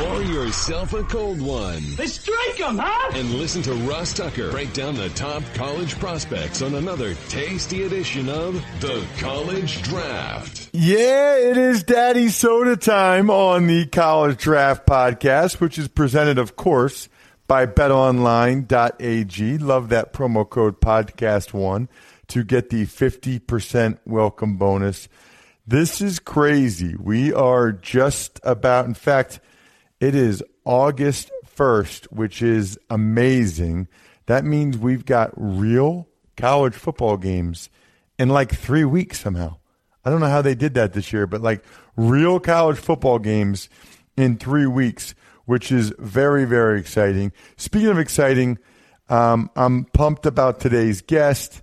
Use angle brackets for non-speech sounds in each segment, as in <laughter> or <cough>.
Pour yourself a cold one. Let's drink them, huh? And listen to Ross Tucker break down the top college prospects on another tasty edition of The College Draft. Yeah, it is Daddy Soda time on the College Draft Podcast, which is presented, of course, by betonline.ag. Love that promo code podcast1 to get the 50% welcome bonus. This is crazy. We are just about, in fact, it is August 1st, which is amazing. That means we've got real college football games in like three weeks somehow. I don't know how they did that this year, but like real college football games in three weeks, which is very, very exciting. Speaking of exciting, um, I'm pumped about today's guest.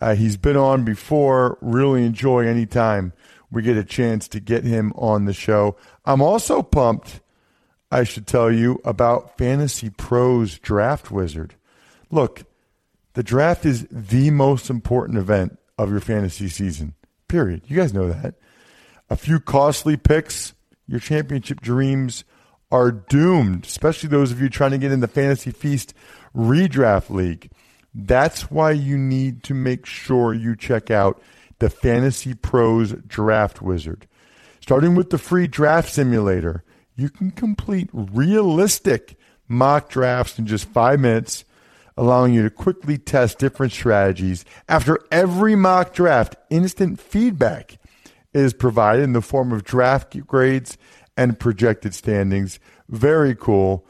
Uh, he's been on before. Really enjoy any time we get a chance to get him on the show. I'm also pumped I should tell you about Fantasy Pros Draft Wizard. Look, the draft is the most important event of your fantasy season, period. You guys know that. A few costly picks, your championship dreams are doomed, especially those of you trying to get in the Fantasy Feast redraft league. That's why you need to make sure you check out the Fantasy Pros Draft Wizard. Starting with the free draft simulator you can complete realistic mock drafts in just five minutes, allowing you to quickly test different strategies. After every mock draft, instant feedback is provided in the form of draft grades and projected standings. Very cool.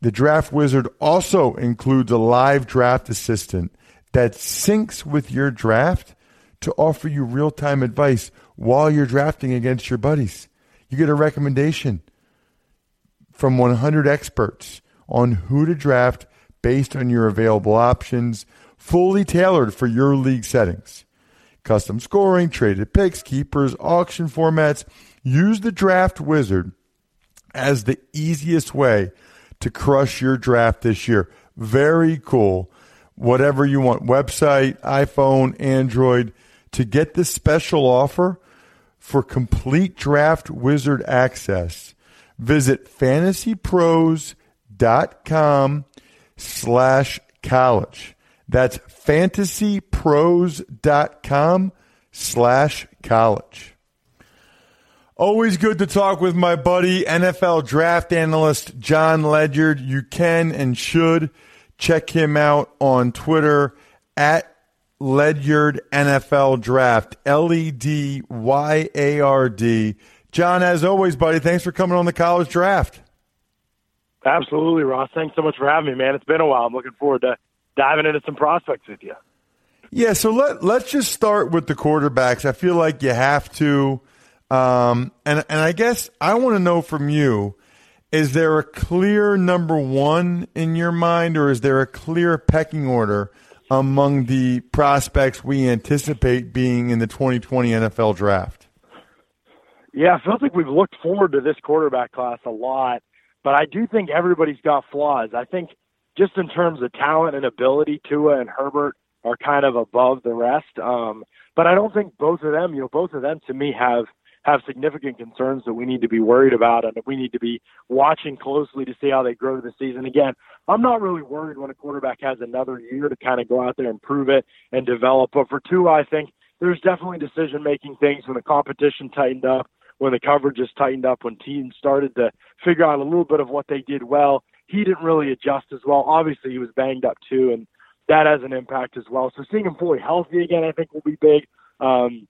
The Draft Wizard also includes a live draft assistant that syncs with your draft to offer you real time advice while you're drafting against your buddies. You get a recommendation from 100 experts on who to draft based on your available options, fully tailored for your league settings. Custom scoring, traded picks, keepers, auction formats. Use the draft wizard as the easiest way to crush your draft this year. Very cool. Whatever you want website, iPhone, Android to get this special offer for complete draft wizard access Visit fantasypros.com slash college. That's fantasypros.com slash college. Always good to talk with my buddy, NFL draft analyst Jon Ledyard. You can and should check him out on Twitter at Ledyard NFL Draft. L E D Y A R D. Jon, as always, buddy, thanks for coming on the college draft. Absolutely, Ross. Thanks so much for having me, man. It's been a while. I'm looking forward to diving into some prospects with you. Yeah, so let let's just start with the quarterbacks. I feel like you have to, um, and and I guess I want to know from you: is there a clear number one in your mind, or is there a clear pecking order among the prospects we anticipate being in the 2020 NFL Draft? Yeah, I feels like we've looked forward to this quarterback class a lot, but I do think everybody's got flaws. I think just in terms of talent and ability, Tua and Herbert are kind of above the rest. Um, but I don't think both of them, you know, both of them to me have have significant concerns that we need to be worried about and that we need to be watching closely to see how they grow the season. Again, I'm not really worried when a quarterback has another year to kind of go out there and prove it and develop. But for Tua, I think there's definitely decision making things when the competition tightened up when the coverage is tightened up, when teams started to figure out a little bit of what they did well. He didn't really adjust as well. Obviously, he was banged up too, and that has an impact as well. So seeing him fully healthy again, I think will be big. Um,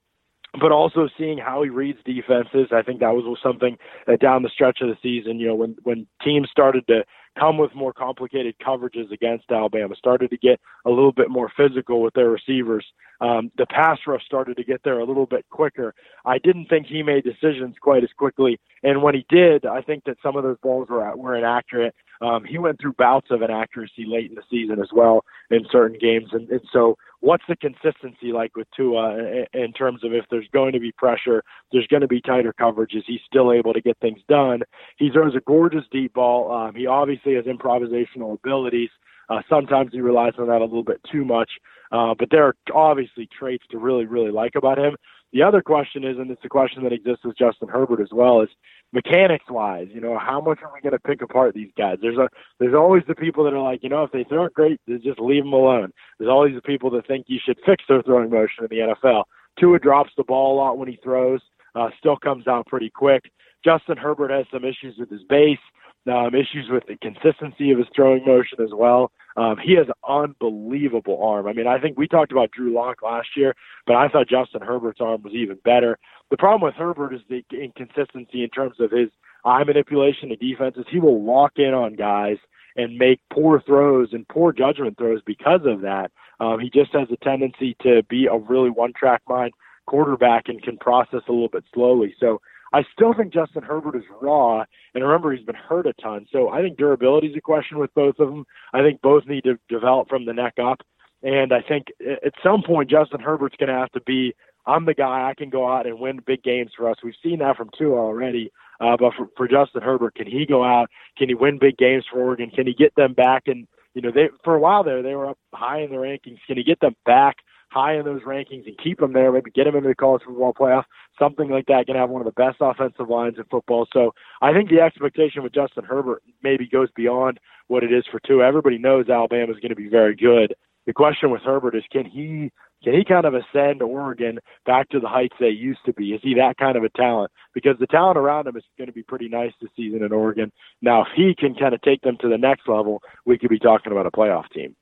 but also seeing how he reads defenses, I think that was something that down the stretch of the season, you know, when when teams started to come with more complicated coverages against Alabama, started to get a little bit more physical with their receivers. Um, the pass rush started to get there a little bit quicker. I didn't think he made decisions quite as quickly, and when he did, I think that some of those balls were were inaccurate. Um, he went through bouts of inaccuracy late in the season as well in certain games, and, and so what's the consistency like with Tua in terms of if there's going to be pressure, there's going to be tighter coverage. Is he still able to get things done? He throws a gorgeous deep ball. Um, he obviously has improvisational abilities. Uh, sometimes he relies on that a little bit too much, uh, but there are obviously traits to really, really like about him. The other question is, and it's a question that exists with Justin Herbert as well, is mechanics wise, you know, how much are we going to pick apart these guys? There's a there's always the people that are like, you know, if they throw it great, just leave them alone. There's always the people that think you should fix their throwing motion in the NFL. Tua drops the ball a lot when he throws, uh, still comes out pretty quick. Justin Herbert has some issues with his base um, issues with the consistency of his throwing motion as well. Um, he has an unbelievable arm. I mean, I think we talked about Drew Lock last year, but I thought Justin Herbert's arm was even better. The problem with Herbert is the inconsistency in terms of his eye manipulation and defenses. He will lock in on guys and make poor throws and poor judgment throws because of that. Um, he just has a tendency to be a really one-track mind quarterback and can process a little bit slowly. So I still think Justin Herbert is raw, and remember he's been hurt a ton. So I think durability is a question with both of them. I think both need to develop from the neck up, and I think at some point Justin Herbert's going to have to be. I'm the guy. I can go out and win big games for us. We've seen that from Tua already. Uh, but for, for Justin Herbert, can he go out? Can he win big games for Oregon? Can he get them back? And you know, they for a while there they were up high in the rankings. Can he get them back high in those rankings and keep them there, maybe get them into the college football playoff, something like that. Going to have one of the best offensive lines in football. So I think the expectation with Justin Herbert maybe goes beyond what it is for Tua. Everybody knows Alabama is going to be very good. The question with Herbert is can he can he kind of ascend Oregon back to the heights they used to be? Is he that kind of a talent? Because the talent around him is going to be pretty nice this season in Oregon. Now, if he can kind of take them to the next level, we could be talking about a playoff team.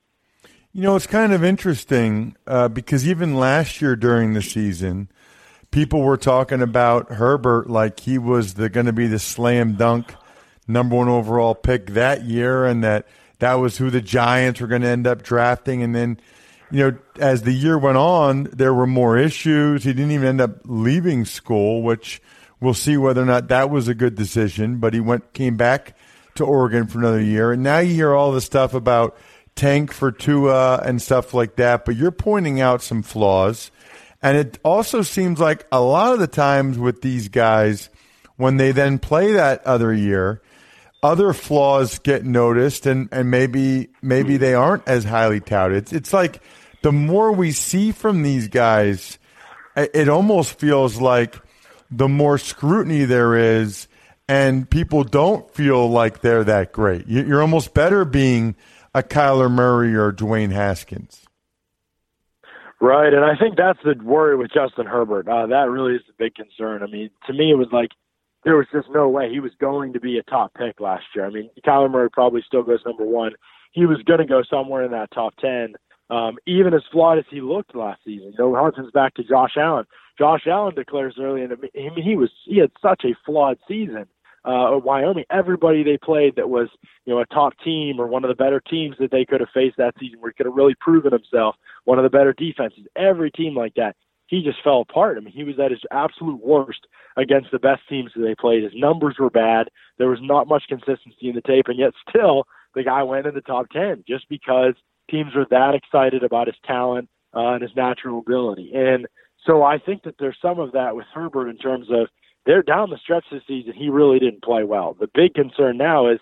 You know, it's kind of interesting uh, because even last year during the season, people were talking about Herbert like he was going to be the slam dunk number one overall pick that year, and that that was who the Giants were going to end up drafting. And then, you know, as the year went on, there were more issues. He didn't even end up leaving school, which we'll see whether or not that was a good decision. But he went came back to Oregon for another year, and now you hear all the stuff about tank for Tua and stuff like that, but you're pointing out some flaws. And it also seems like a lot of the times with these guys, when they then play that other year, other flaws get noticed and, and maybe maybe they aren't as highly touted. It's, it's like the more we see from these guys, it almost feels like the more scrutiny there is and people don't feel like they're that great. You're almost better being – a Kyler Murray or Dwayne Haskins. Right, and I think that's the worry with Justin Herbert. Uh, that really is the big concern. I mean, to me, it was like there was just no way he was going to be a top pick last year. I mean, Kyler Murray probably still goes number one. He was going to go somewhere in that top ten. Um, even as flawed as he looked last season, you know, harkens back to Josh Allen. Josh Allen declares early the, I mean, he was he had such a flawed season uh, Wyoming, everybody they played that was, you know, a top team or one of the better teams that they could have faced that season where he could have really proven himself, one of the better defenses, every team like that, he just fell apart. I mean, he was at his absolute worst against the best teams that they played. His numbers were bad. There was not much consistency in the tape, and yet still the guy went in the top 10 just because teams were that excited about his talent uh, and his natural ability. And so I think that there's some of that with Herbert in terms of – they're down the stretch this season. He really didn't play well. The big concern now is,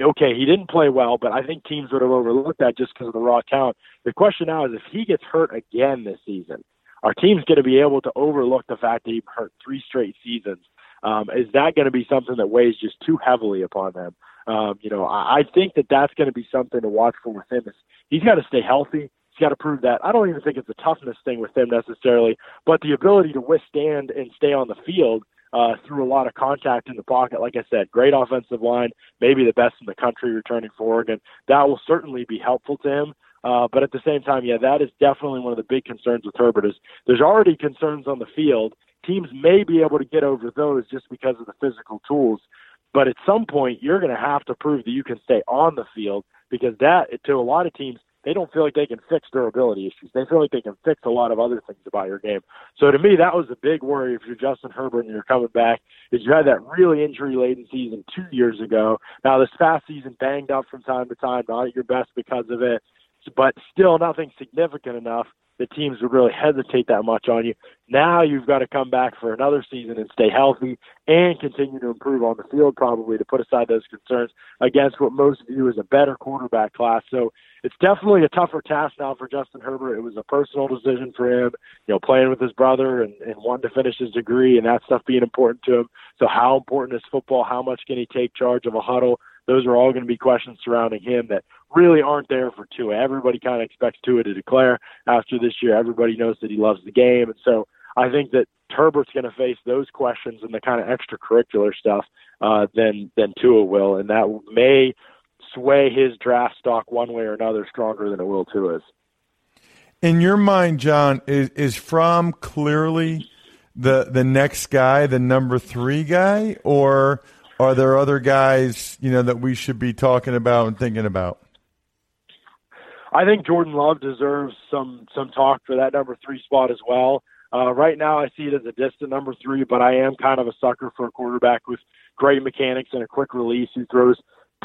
okay, he didn't play well, but I think teams would have overlooked that just because of the raw talent. The question now is if he gets hurt again this season, our team's going to be able to overlook the fact that he hurt three straight seasons. Um, is that going to be something that weighs just too heavily upon them? Um, you know, I, I think that that's going to be something to watch for with him. Is he's got to stay healthy. He's got to prove that. I don't even think it's a toughness thing with him necessarily, but the ability to withstand and stay on the field uh, through a lot of contact in the pocket. Like I said, great offensive line, maybe the best in the country returning for Oregon. That will certainly be helpful to him. Uh, but at the same time, yeah, that is definitely one of the big concerns with Herbert. Is there's already concerns on the field. Teams may be able to get over those just because of the physical tools. But at some point, you're going to have to prove that you can stay on the field because that, to a lot of teams, they don't feel like they can fix durability issues. They feel like they can fix a lot of other things about your game. So to me, that was a big worry if you're Justin Herbert and you're coming back, is you had that really injury laden season two years ago. Now this past season banged up from time to time, not at your best because of it, but still nothing significant enough the teams would really hesitate that much on you. Now you've got to come back for another season and stay healthy and continue to improve on the field, probably to put aside those concerns against what most view as a better quarterback class. So it's definitely a tougher task now for Justin Herbert. It was a personal decision for him, you know, playing with his brother and, and wanting to finish his degree and that stuff being important to him. So how important is football? How much can he take charge of a huddle? Those are all going to be questions surrounding him that really aren't there for Tua. Everybody kind of expects Tua to declare after this year. Everybody knows that he loves the game, and so I think that Herbert's going to face those questions and the kind of extracurricular stuff uh, than than Tua will, and that may sway his draft stock one way or another stronger than it will Tua's. In your mind, Jon, is is Fromm clearly the the next guy, the number three guy, or are there other guys you know that we should be talking about and thinking about? I think Jordan Love deserves some some talk for that number three spot as well. Uh, right now, I see it as a distant number three, but I am kind of a sucker for a quarterback with great mechanics and a quick release who throws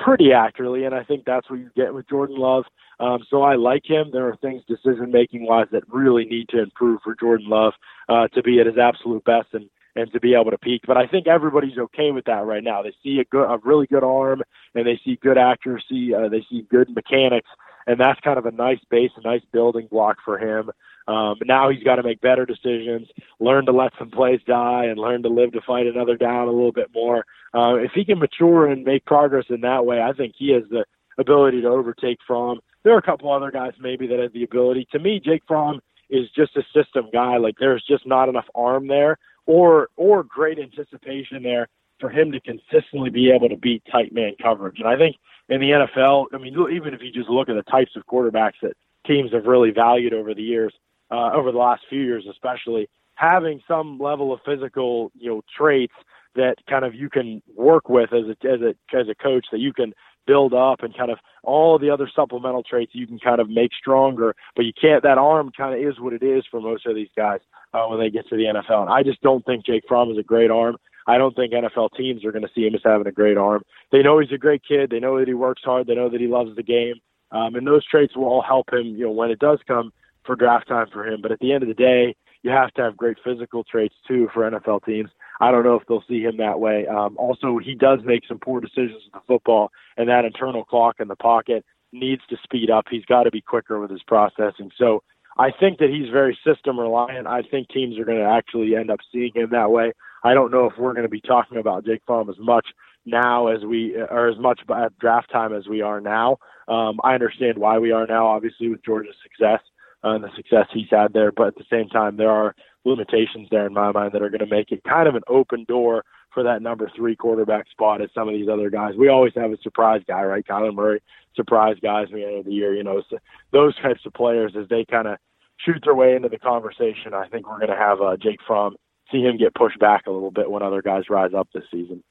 pretty accurately, and I think that's what you get with Jordan Love. Um, so I like him. There are things decision making wise that really need to improve for Jordan Love uh, to be at his absolute best and and to be able to peak. But I think everybody's okay with that right now. They see a good, a really good arm, and they see good accuracy. Uh, they see good mechanics, and that's kind of a nice base, a nice building block for him. Um, now he's got to make better decisions, learn to let some plays die, and learn to live to fight another down a little bit more. Uh, if he can mature and make progress in that way, I think he has the ability to overtake Fromm. There are a couple other guys maybe that have the ability. To me, Jake Fromm is just a system guy. Like there's just not enough arm there or or great anticipation there for him to consistently be able to beat tight man coverage. And I think in the NFL, I mean, even if you just look at the types of quarterbacks that teams have really valued over the years, uh, over the last few years, especially having some level of physical, you know, traits that kind of you can work with as a as a as a coach that you can build up and kind of all the other supplemental traits you can kind of make stronger. But you can't. That arm kind of is what it is for most of these guys uh, when they get to the NFL. And I just don't think Jake Fromm is a great arm. I don't think NFL teams are going to see him as having a great arm. They know he's a great kid. They know that he works hard. They know that he loves the game. Um, and those traits will all help him, you know, when it does come for draft time for him. But at the end of the day, you have to have great physical traits too for NFL teams. I don't know if they'll see him that way. Um, also, he does make some poor decisions with the football, and that internal clock in the pocket needs to speed up. He's got to be quicker with his processing. So I think that he's very system reliant. I think teams are going to actually end up seeing him that way. I don't know if we're going to be talking about Jake Fromm as much now as we or as much at draft time as we are now. Um, I understand why we are now, obviously with Georgia's success uh, and the success he's had there, but at the same time, there are limitations there in my mind that are going to make it kind of an open door for that number three quarterback spot as some of these other guys. We always have a surprise guy, right? Kyler Murray, surprise guys at the end of the year. You know, so those types of players as they kind of shoot their way into the conversation, I think we're going to have uh, Jake Fromm see him get pushed back a little bit when other guys rise up this season.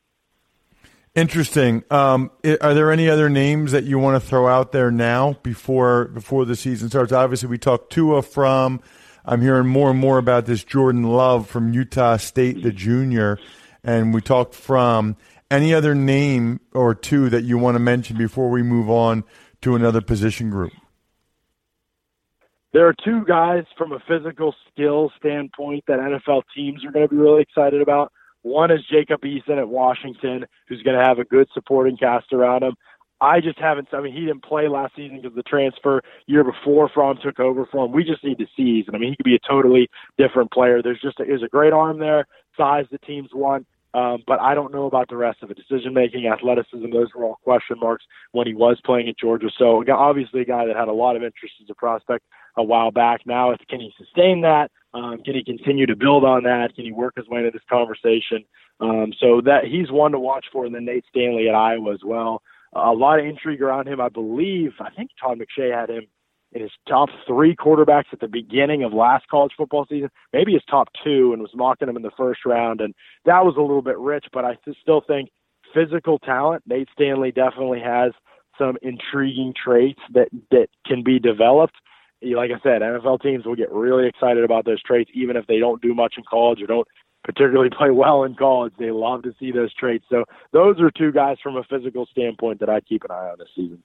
Interesting. Um, are there any other names that you want to throw out there now before before the season starts? Obviously, we talked Tua Fromm. I'm hearing more and more about this Jordan Love from Utah State, the junior, and we talked Fromm any other name or two that you want to mention before we move on to another position group there are two guys from a physical skill standpoint that NFL teams are going to be really excited about. One is Jacob Eason at Washington, who's going to have a good supporting cast around him. I just haven't. I mean, he didn't play last season because the transfer year before Fromm took over for him. We just need to see. And I mean, he could be a totally different player. There's just a, there's a great arm there, size the teams want. Um, but I don't know about the rest of it. Decision making, athleticism, those were all question marks when he was playing at Georgia. So obviously, a guy that had a lot of interest as a prospect a while back. Now, if can he sustain that? Um, can he continue to build on that? Can he work his way into this conversation? Um, so that he's one to watch for. And then Nate Stanley at Iowa as well. Uh, a lot of intrigue around him. I believe. I think Todd McShay had him in his top three quarterbacks at the beginning of last college football season, maybe his top two, and was mocking him in the first round. And that was a little bit rich, but I still think physical talent, Nate Stanley definitely has some intriguing traits that that can be developed. Like I said, NFL teams will get really excited about those traits, even if they don't do much in college or don't particularly <laughs> play well in college. They love to see those traits. So those are two guys from a physical standpoint that I keep an eye on this season.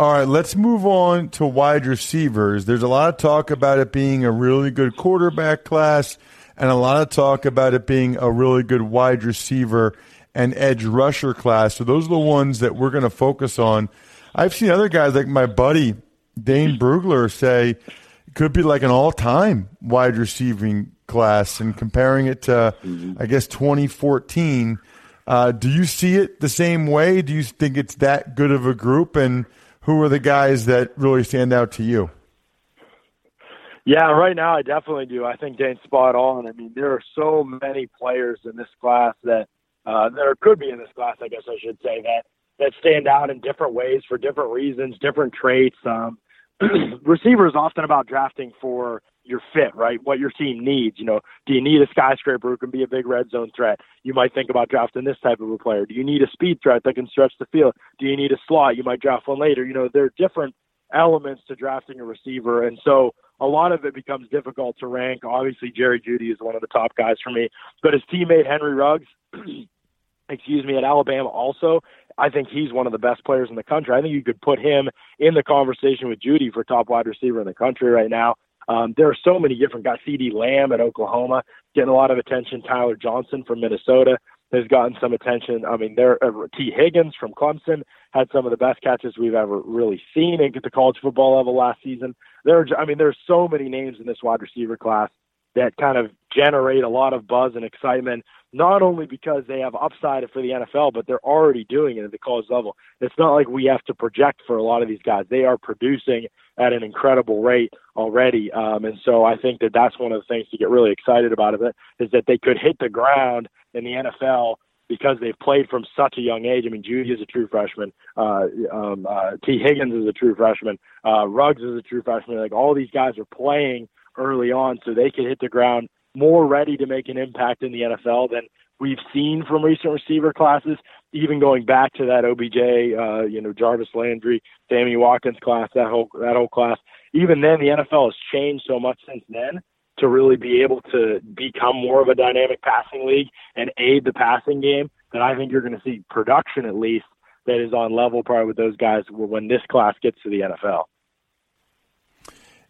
All right, let's move on to wide receivers. There's a lot of talk about it being a really good quarterback class and a lot of talk about it being a really good wide receiver and edge rusher class. So those are the ones that we're going to focus on. I've seen other guys like my buddy Dane Brugler say it could be like an all-time wide receiving class and comparing it to mm-hmm. I guess 2014. Uh, do you see it the same way? Do you think it's that good of a group and – who are the guys that really stand out to you? Yeah, right now I definitely do. I think Dane's spot on. I mean, there are so many players in this class that uh, there could be in this class, I guess I should say that that stand out in different ways for different reasons, different traits. Um, <clears throat> receiver is often about drafting for your fit, right? What your team needs. You know, do you need a skyscraper who can be a big red zone threat? You might think about drafting this type of a player. Do you need a speed threat that can stretch the field? Do you need a slot? You might draft one later. You know, there are different elements to drafting a receiver, and so a lot of it becomes difficult to rank. Obviously, Jerry Jeudy is one of the top guys for me, but his teammate Henry Ruggs. <clears throat> excuse me, at Alabama also. I think he's one of the best players in the country. I think you could put him in the conversation with Jeudy for top wide receiver in the country right now. Um, there are so many different guys. CeeDee Lamb at Oklahoma getting a lot of attention. Tyler Johnson from Minnesota has gotten some attention. I mean, there uh, Tee Higgins from Clemson had some of the best catches we've ever really seen at the college football level last season. There, are, I mean, there's so many names in this wide receiver class that kind of generate a lot of buzz and excitement, not only because they have upside for the NFL, but they're already doing it at the college level. It's not like we have to project for a lot of these guys. They are producing at an incredible rate already. Um, and so I think that that's one of the things to get really excited about it is that they could hit the ground in the NFL because they've played from such a young age. I mean, Jeudy is a true freshman. Uh, um, uh, Tee Higgins is a true freshman. Uh, Ruggs is a true freshman. Like all these guys are playing early on, so they could hit the ground more ready to make an impact in the NFL than we've seen from recent receiver classes, even going back to that OBJ, uh, you know, Jarvis Landry, Sammy Watkins class, that whole that whole class. Even then, the NFL has changed so much since then to really be able to become more of a dynamic passing league and aid the passing game. That I think you're going to see production at least that is on level probably with those guys when this class gets to the NFL.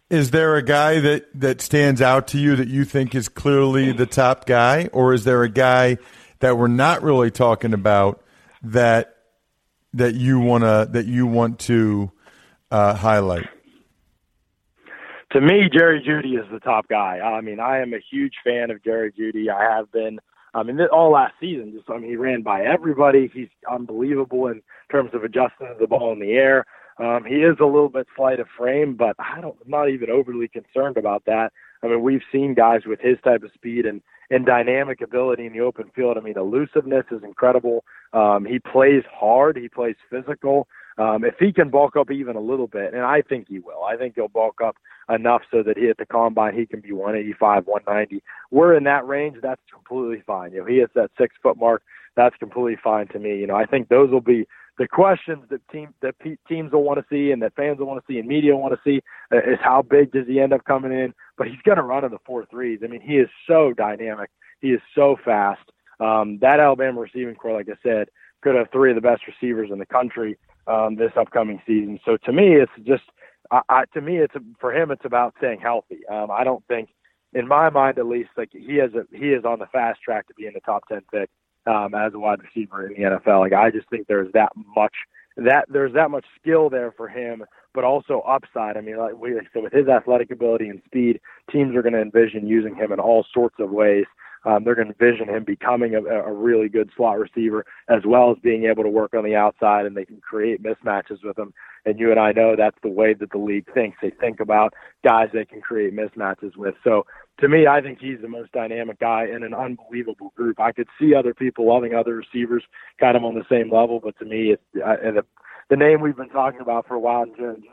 Is there a guy that, that stands out to you that you think is clearly the top guy, or is there a guy that we're not really talking about that that you wanna that you want to uh, highlight? To me, Jerry Jeudy is the top guy. I mean, I am a huge fan of Jerry Jeudy. I have been. I mean, all last season, just I mean, he ran by everybody. He's unbelievable in terms of adjusting the ball in the air. Um, he is a little bit slight of frame, but I don't, I'm not even overly concerned about that. I mean, we've seen guys with his type of speed and and dynamic ability in the open field. I mean, elusiveness is incredible. Um, he plays hard. He plays physical. Um, if he can bulk up even a little bit, and I think he will, I think he'll bulk up enough so that he at the combine he can be 185, 190. We're in that range. That's completely fine. You know, he hits that six foot mark. That's completely fine to me. You know, I think those will be the questions that team that teams will want to see and that fans will want to see and media will want to see uh, is how big does he end up coming in? But he's going to run in the four threes. I mean, he is so dynamic. He is so fast. Um, that Alabama receiving corps, like I said, could have three of the best receivers in the country um, this upcoming season. So to me, it's just I, I, to me, it's for him. It's about staying healthy. Um, I don't think, in my mind at least, like he has a he is on the fast track to be in the top ten pick um, as a wide receiver in the NFL. Like I just think there's that much that there's that much skill there for him, but also upside. I mean, like we so with his athletic ability and speed, teams are going to envision using him in all sorts of ways um, they're going to envision him becoming a, a really good slot receiver as well as being able to work on the outside, and they can create mismatches with him. And you and I know that's the way that the league thinks. They think about guys they can create mismatches with. So to me, I think he's the most dynamic guy in an unbelievable group. I could see other people loving other receivers kind of on the same level, but to me, it's uh, the, the name we've been talking about for a while, and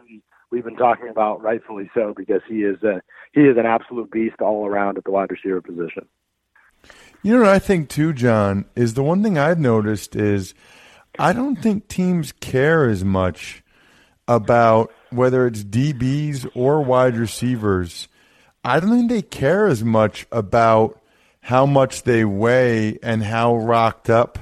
we've been talking about rightfully so because he is a, he is an absolute beast all around at the wide receiver position. You know what I think too, Jon, is the one thing I've noticed is I don't think teams care as much about whether it's DBs or wide receivers. I don't think they care as much about how much they weigh and how rocked up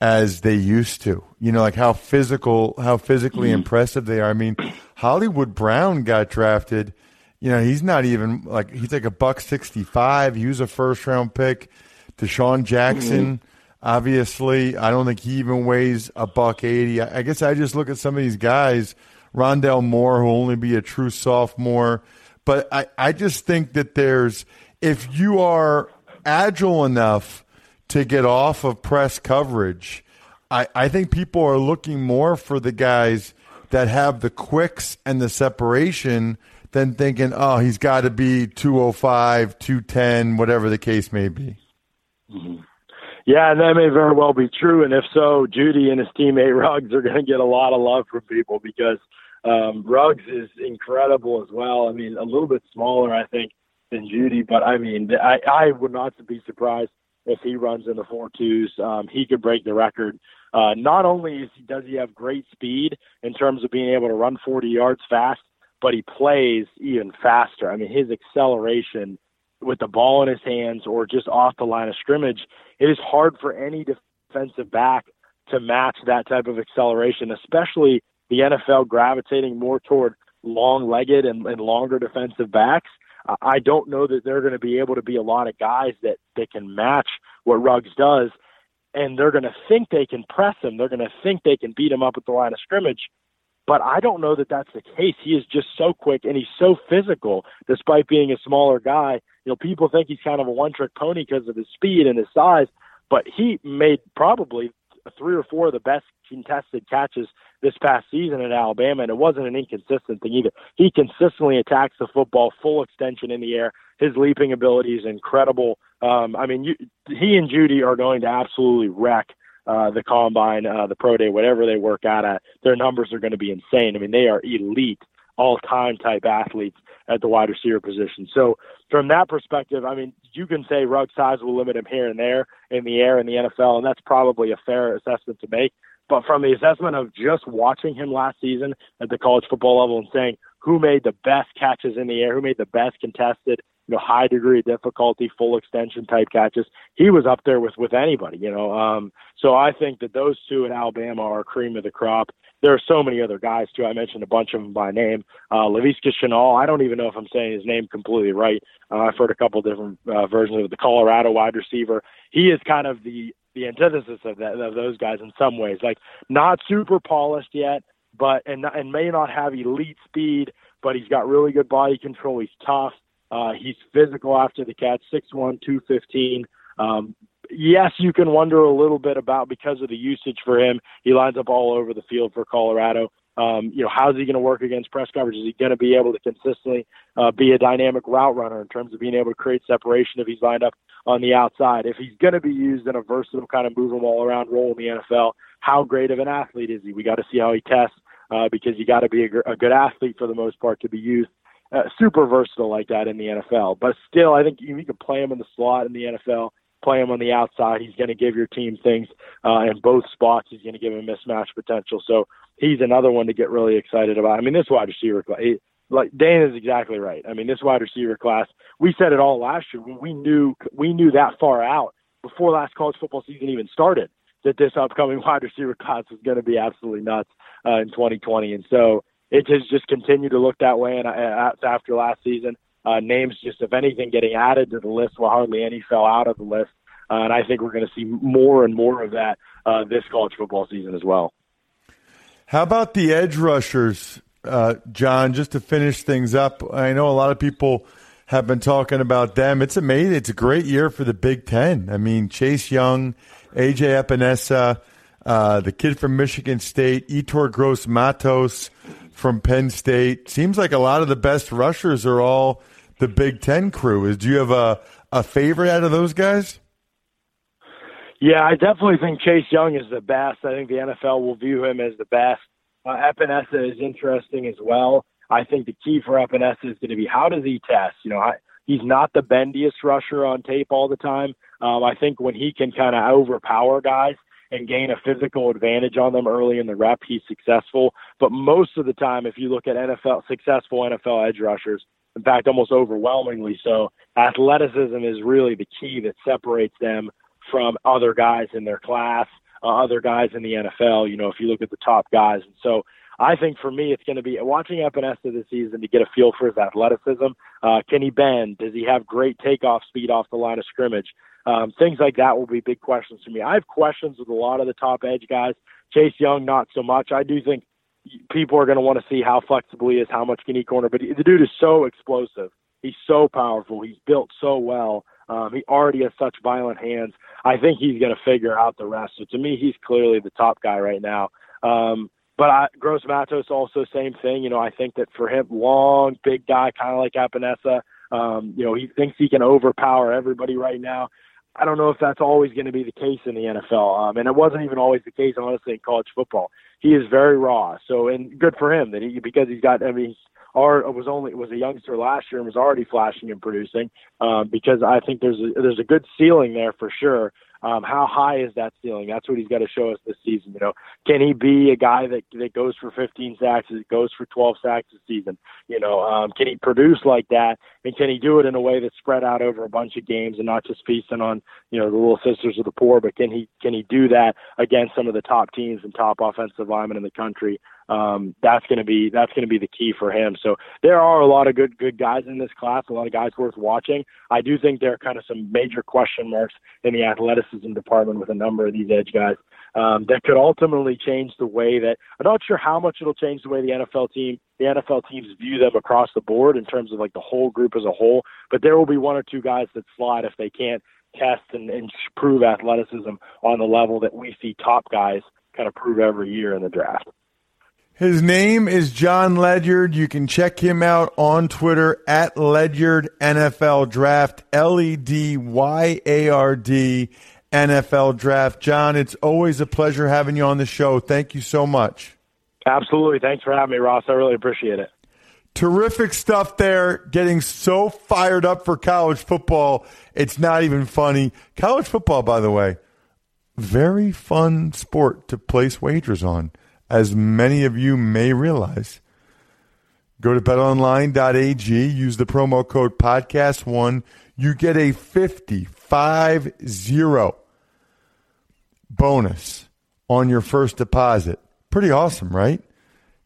as they used to. You know, like how physical, how physically mm-hmm. impressive they are. I mean, Hollywood Brown got drafted. You know, he's not even like he's like a buck sixty five. He was a first round pick. DeSean Jackson, mm-hmm. obviously, I don't think he even weighs a buck eighty. I guess I just look at some of these guys. Rondale Moore, who'll only be a true sophomore. But I, I just think that there's if you are agile enough to get off of press coverage, I, I think people are looking more for the guys that have the quicks and the separation than thinking, oh, he's got to be 205, 210, whatever the case may be. Mm-hmm. Yeah, and that may very well be true. And if so, Jeudy and his teammate <laughs> Ruggs are going to get a lot of love from people because um, Ruggs is incredible as well. I mean, a little bit smaller, I think, than Jeudy, but I mean, I, I would not be surprised if he runs in the four twos. Um, he could break the record. Uh, not only is he, does he have great speed in terms of being able to run 40 yards fast, but he plays even faster. I mean, his acceleration with the ball in his hands or just off the line of scrimmage, it is hard for any defensive back to match that type of acceleration, especially the NFL gravitating more toward long-legged and, and longer defensive backs. I don't know that they're going to be able to be a lot of guys that they can match what Ruggs does, and they're going to think they can press him. They're going to think they can beat him up at the line of scrimmage. But I don't know that that's the case. He is just so quick and he's so physical, despite being a smaller guy. You know, people think he's kind of a one-trick pony because of his speed and his size, but he made probably three or four of the best contested catches this past season at Alabama, and it wasn't an inconsistent thing either. He consistently attacks the football, full extension in the air. His leaping ability is incredible. Um, I mean, you, he and Jeudy are going to absolutely wreck uh, the combine, uh, the pro day, whatever they work out at. Their numbers are going to be insane. I mean, they are elite, all-time type athletes at the wide receiver position. So from that perspective, I mean, you can say Ruggs' size will limit him here and there in the air in the NFL, and that's probably a fair assessment to make. But from the assessment of just watching him last season at the college football level and saying who made the best catches in the air, who made the best contested, you know, high degree of difficulty, full extension type catches, he was up there with with anybody, you know. Um, so I think that those two in Alabama are cream of the crop. There are so many other guys too. I mentioned a bunch of them by name. Uh, Laviska Shenault. I don't even know if I'm saying his name completely right. Uh, I've heard a couple different uh, versions of the Colorado wide receiver. He is kind of the the antithesis of that of those guys in some ways. Like not super polished yet, but and and may not have elite speed, but he's got really good body control. He's tough. Uh, he's physical after the catch, six one, two fifteen. Um, yes, you can wonder a little bit about because of the usage for him. He lines up all over the field for Colorado. Um, you know, how's he going to work against press coverage? Is he going to be able to consistently uh, be a dynamic route runner in terms of being able to create separation if he's lined up on the outside? If he's going to be used in a versatile kind of move him all around role in the NFL, how great of an athlete is he? We got to see how he tests uh, because you got to be a, a good athlete for the most part to be used uh, super versatile like that in the NFL. But still, I think you, you can play him in the slot in the NFL play him on the outside. He's going to give your team things uh, in both spots. He's going to give him mismatch potential. So he's another one to get really excited about. I mean, this wide receiver like Dane is exactly right. I mean, this wide receiver class, we said it all last year. We knew we knew that far out before last college football season even started that this upcoming <laughs> wide receiver class was going to be absolutely nuts uh, in 2020, and so it has just continued to look that way. And uh, after last season, uh, names just, if anything, getting added to the list while hardly any fell out of the list. Uh, and I think we're going to see more and more of that uh, this college football season as well. How about the edge rushers, uh, Jon? Just to finish things up, I know a lot of people have been talking about them. It's amazing. It's a great year for the Big Ten. I mean, Chase Young, AJ Epenesa, uh, the kid from Michigan State, Yetur Gross Matos from Penn State. Seems like a lot of the best rushers are all the Big Ten crew. Is do you have a a favorite out of those guys? Yeah, I definitely think Chase Young is the best. I think the NFL will view him as the best. Uh, Epenesa is interesting as well. I think the key for Epenesa is going to be how does he test? You know, I, He's not the bendiest rusher on tape all the time. Um, I think when he can kind of overpower guys and gain a physical advantage on them early in the rep, he's successful. But most of the time, if you look at NFL successful NFL edge rushers, in fact, almost overwhelmingly so, athleticism is really the key that separates them from other guys in their class, uh, other guys in the NFL. You know, if you look at the top guys, and so I think for me, it's going to be watching Epenesa this season to get a feel for his athleticism. Uh, can he bend? Does he have great takeoff speed off the line of scrimmage? Um, things like that will be big questions for me. I have questions with a lot of the top edge guys. Chase Young, not so much. I do think people are going to want to see how flexible he is, how much can he corner. But the dude is so explosive. He's so powerful. He's built so well. Um, he already has such violent hands. I think he's going to figure out the rest. So to me, he's clearly the top guy right now. Um, but I, Gross Matos also same thing. You know, I think that for him, long, big guy, kind of like Epenesa. Um, you know, he thinks he can overpower everybody right now. I don't know if that's always going to be the case in the NFL. Um, and it wasn't even always the case, honestly, in college football. He is very raw. So, and good for him that he, because he's got, I mean, or was only was a youngster last year and was already flashing and producing. Um, because I think there's a, there's a good ceiling there for sure. Um, how high is that ceiling? That's what he's got to show us this season. You know, can he be a guy that that goes for 15 sacks, that goes for 12 sacks this season? You know, um, can he produce like that, and can he do it in a way that's spread out over a bunch of games and not just feasting on you know the little sisters of the poor? But can he can he do that against some of the top teams and top offensive linemen in the country? Um, that's going to be that's going to be the key for him. So there are a lot of good good guys in this class, a lot of guys worth watching. I do think there are kind of some major question marks in the athleticism department with a number of these edge guys um, that could ultimately change the way that I'm not sure how much it'll change the way the NFL team the NFL teams view them across the board in terms of like the whole group as a whole. But there will be one or two guys that slide if they can't test and, and prove athleticism on the level that we see top guys kind of prove every year in the draft. His name is Jon Ledyard. You can check him out on Twitter at Ledyard NFL Draft, L E D Y A R D NFL Draft. John, it's always a pleasure having you on the show. Thank you so much. Absolutely. Thanks for having me, Ross. I really appreciate it. Terrific stuff there. Getting so fired up for college football. It's not even funny. College football, by the way, very fun sport to place wagers on as many of you may realize. Go to betonline.ag, use the promo code podcast1. You get a 55 0 bonus on your first deposit. Pretty awesome, right?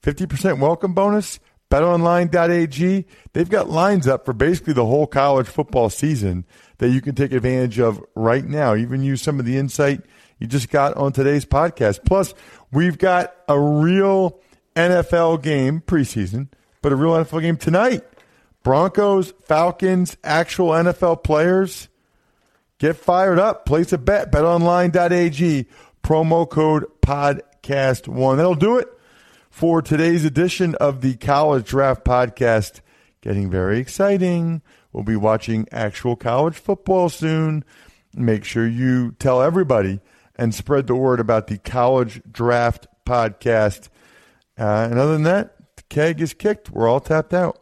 50% welcome bonus. BetOnline.ag, they've got lines up for basically the whole college football season that you can take advantage of right now. Even use some of the insight you just got on today's podcast. Plus, we've got a real NFL game preseason, but a real NFL game tonight. Broncos, Falcons, actual NFL players. Get fired up. Place a bet. BetOnline.ag. Promo code podcast1. That'll do it for today's edition of the College Draft Podcast. Getting very exciting. We'll be watching actual college football soon. Make sure you tell everybody and spread the word about the College Draft Podcast. Uh, and other than that, the keg is kicked. We're all tapped out.